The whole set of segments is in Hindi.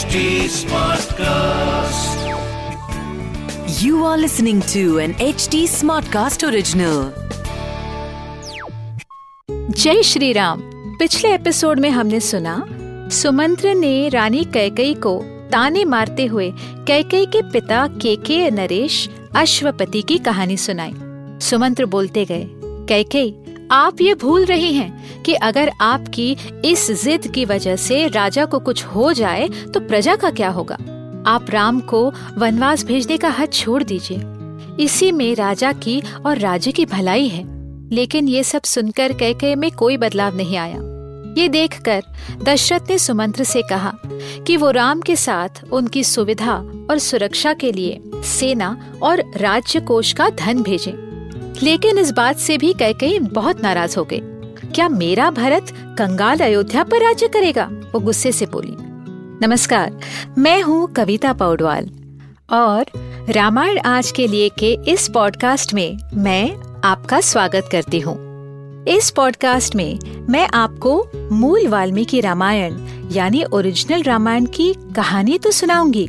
HD Smartcast. You are listening to an HD Smartcast original. जय श्री राम पिछले एपिसोड में हमने सुना, सुमंत्र ने रानी कैकई को ताने मारते हुए कैकई के पिता केके नरेश अश्वपति की कहानी सुनाई सुमंत्र बोलते गए, कैकई आप ये भूल रहे हैं कि अगर आपकी इस जिद की वजह से राजा को कुछ हो जाए तो प्रजा का क्या होगा? आप राम को वनवास भेजने का हद छोड़ दीजिए। इसी में राजा की और राज्य की भलाई है। लेकिन ये सब सुनकर कह में कोई बदलाव नहीं आया। ये देखकर दशरथ ने सुमंत्र से कहा कि वो राम के साथ उनकी सुविधा और सुरक्षा के लिए सेना और राज्य कोष का धन भेजें। लेकिन इस बात से भी कैकई बहुत नाराज़ हो गए। क्या मेरा भरत कंगाल अयोध्या पर राज्य करेगा? वो गुस्से से बोली, नमस्कार, मैं हूँ कविता पौडवाल और रामायण आज के लिए के इस पॉडकास्ट में मैं आपका स्वागत करती हूँ। इस पॉडकास्ट में मैं आपको मूल वाल्मीकि रामायण यानी ओरिजिनल रामायण की कहानी तो सुनाऊँगी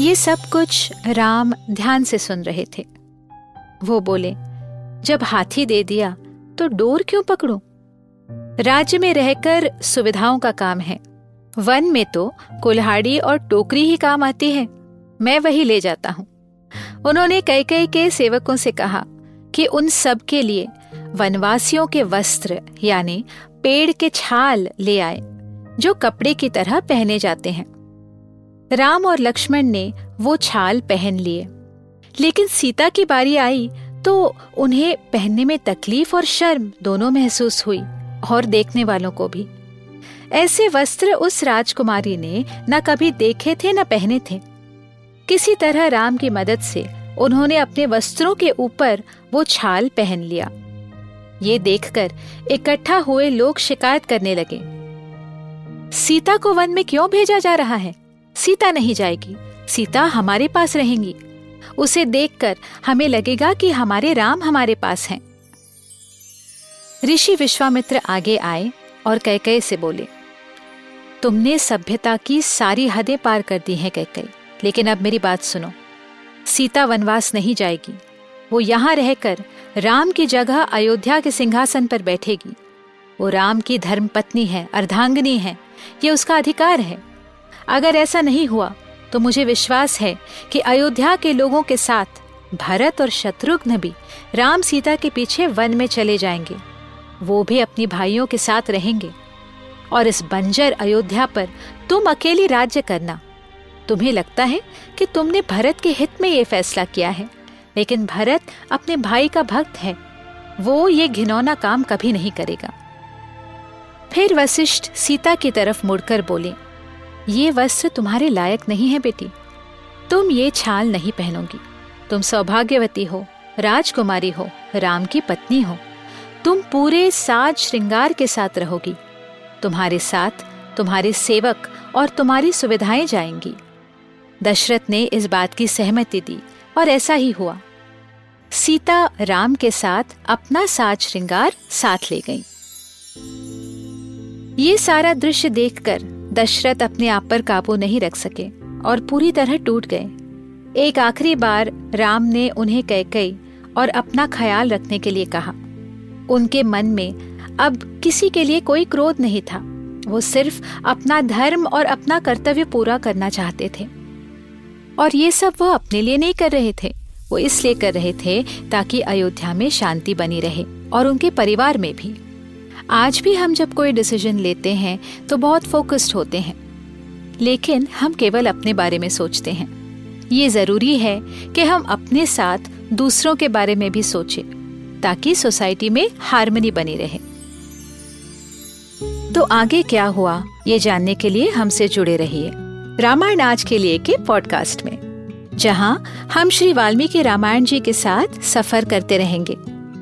ये सब कुछ राम ध्यान से सुन रहे थे। वो बोले, जब हाथी दे दिया तो डोर क्यों पकड़ूं? राज्य में रहकर सुविधाओं का काम है। वन में तो कुल्हाड़ी और टोकरी ही काम आती है। मैं वही ले जाता हूँ। उन्होंने कई कई के सेवकों से कहा कि उन सब के लिए वनवासियों के वस्त्र, यानी पेड़ के छाल ले आए, जो कपड़े की तरह पहने जाते हैं। राम और लक्ष्मण ने वो छाल पहन लिए। लेकिन सीता की बारी आई तो उन्हें पहनने में तकलीफ़ और शर्म दोनों महसूस हुई, और देखने वालों को भी। ऐसे वस्त्र उस राजकुमारी ने न कभी देखे थे, न पहने थे। किसी तरह राम की मदद से उन्होंने अपने वस्त्रों के ऊपर वो छाल पहन लिया। ये देखकर इकट्ठा हुए लोग शिकायत करने लगे, सीता को वन में क्यों भेजा जा रहा है? सीता नहीं जाएगी। सीता हमारे पास रहेंगी। उसे देखकर हमें लगेगा कि हमारे राम हमारे पास हैं। ऋषि विश्वामित्र आगे आए और कैकई से बोले, तुमने सभ्यता की सारी हदें पार कर दी हैं कैकई, लेकिन अब मेरी बात सुनो। सीता वनवास नहीं जाएगी। वो यहाँ रहकर राम की जगह अयोध्या के सिंहासन पर बैठेगी। वो राम की धर्म पत्नी है, अर्धांगिनी है, ये उसका अधिकार है। अगर ऐसा नहीं हुआ तो मुझे विश्वास है कि अयोध्या के लोगों के साथ भरत और शत्रुघ्न भी राम सीता के पीछे वन में चले जाएँगे। वो भी अपनी भाइयों के साथ रहेंगे। और इस बंजर अयोध्या पर तुम अकेली राज्य करना। तुम्हें लगता है कि तुमने भरत के हित में ये फैसला किया है, लेकिन भरत अपने भाई का भक्त है। वो ये घिनौना काम कभी नहीं करेगा। फिर वशिष्ठ सीता की तरफ़ मुड़कर बोले ये वस्त्र तुम्हारे लायक नहीं है बेटी। तुम ये छाल नहीं पहनोगी। तुम सौभाग्यवती हो, राजकुमारी हो, राम की पत्नी हो। तुम पूरे साज श्रृंगार के साथ रहोगी। तुम्हारे साथ तुम्हारे सेवक और तुम्हारी सुविधाएँ जाएँगी। दशरथ ने इस बात की सहमति दी और ऐसा ही हुआ। सीता राम के साथ अपना साज श्रृंगार साथ ले गई। ये सारा दृश्य देखकर दशरथ अपने आप पर काबू नहीं रख सके और पूरी तरह टूट गए। एक आखिरी बार राम ने उन्हें कह कई और अपना ख्याल रखने के लिए कहा। उनके मन में अब किसी के लिए कोई क्रोध नहीं था। वो सिर्फ़ अपना धर्म और अपना कर्तव्य पूरा करना चाहते थे। और ये सब वो अपने लिए नहीं कर रहे थे। वो इसलिए कर रहे थे ताकि अयोध्या में शांति बनी रहे और उनके परिवार में भी। आज भी हम जब कोई डिसीज़न लेते हैं तो बहुत फोकस्ड होते हैं। लेकिन हम केवल अपने बारे में सोचते हैं। ये ज़रूरी है कि हम अपने साथ दूसरों के बारे में भी सोचें, ताकि सोसाइटी में हारमोनी बनी रहे। तो आगे क्या हुआ, ये जानने के लिए हमसे जुड़े रहिए रामायण आज के लिए के पॉडकास्ट में, जहाँ हम श्री वाल्मीकि रामायण जी के साथ सफ़र करते रहेंगे।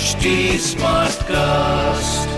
original. HD Smartcast.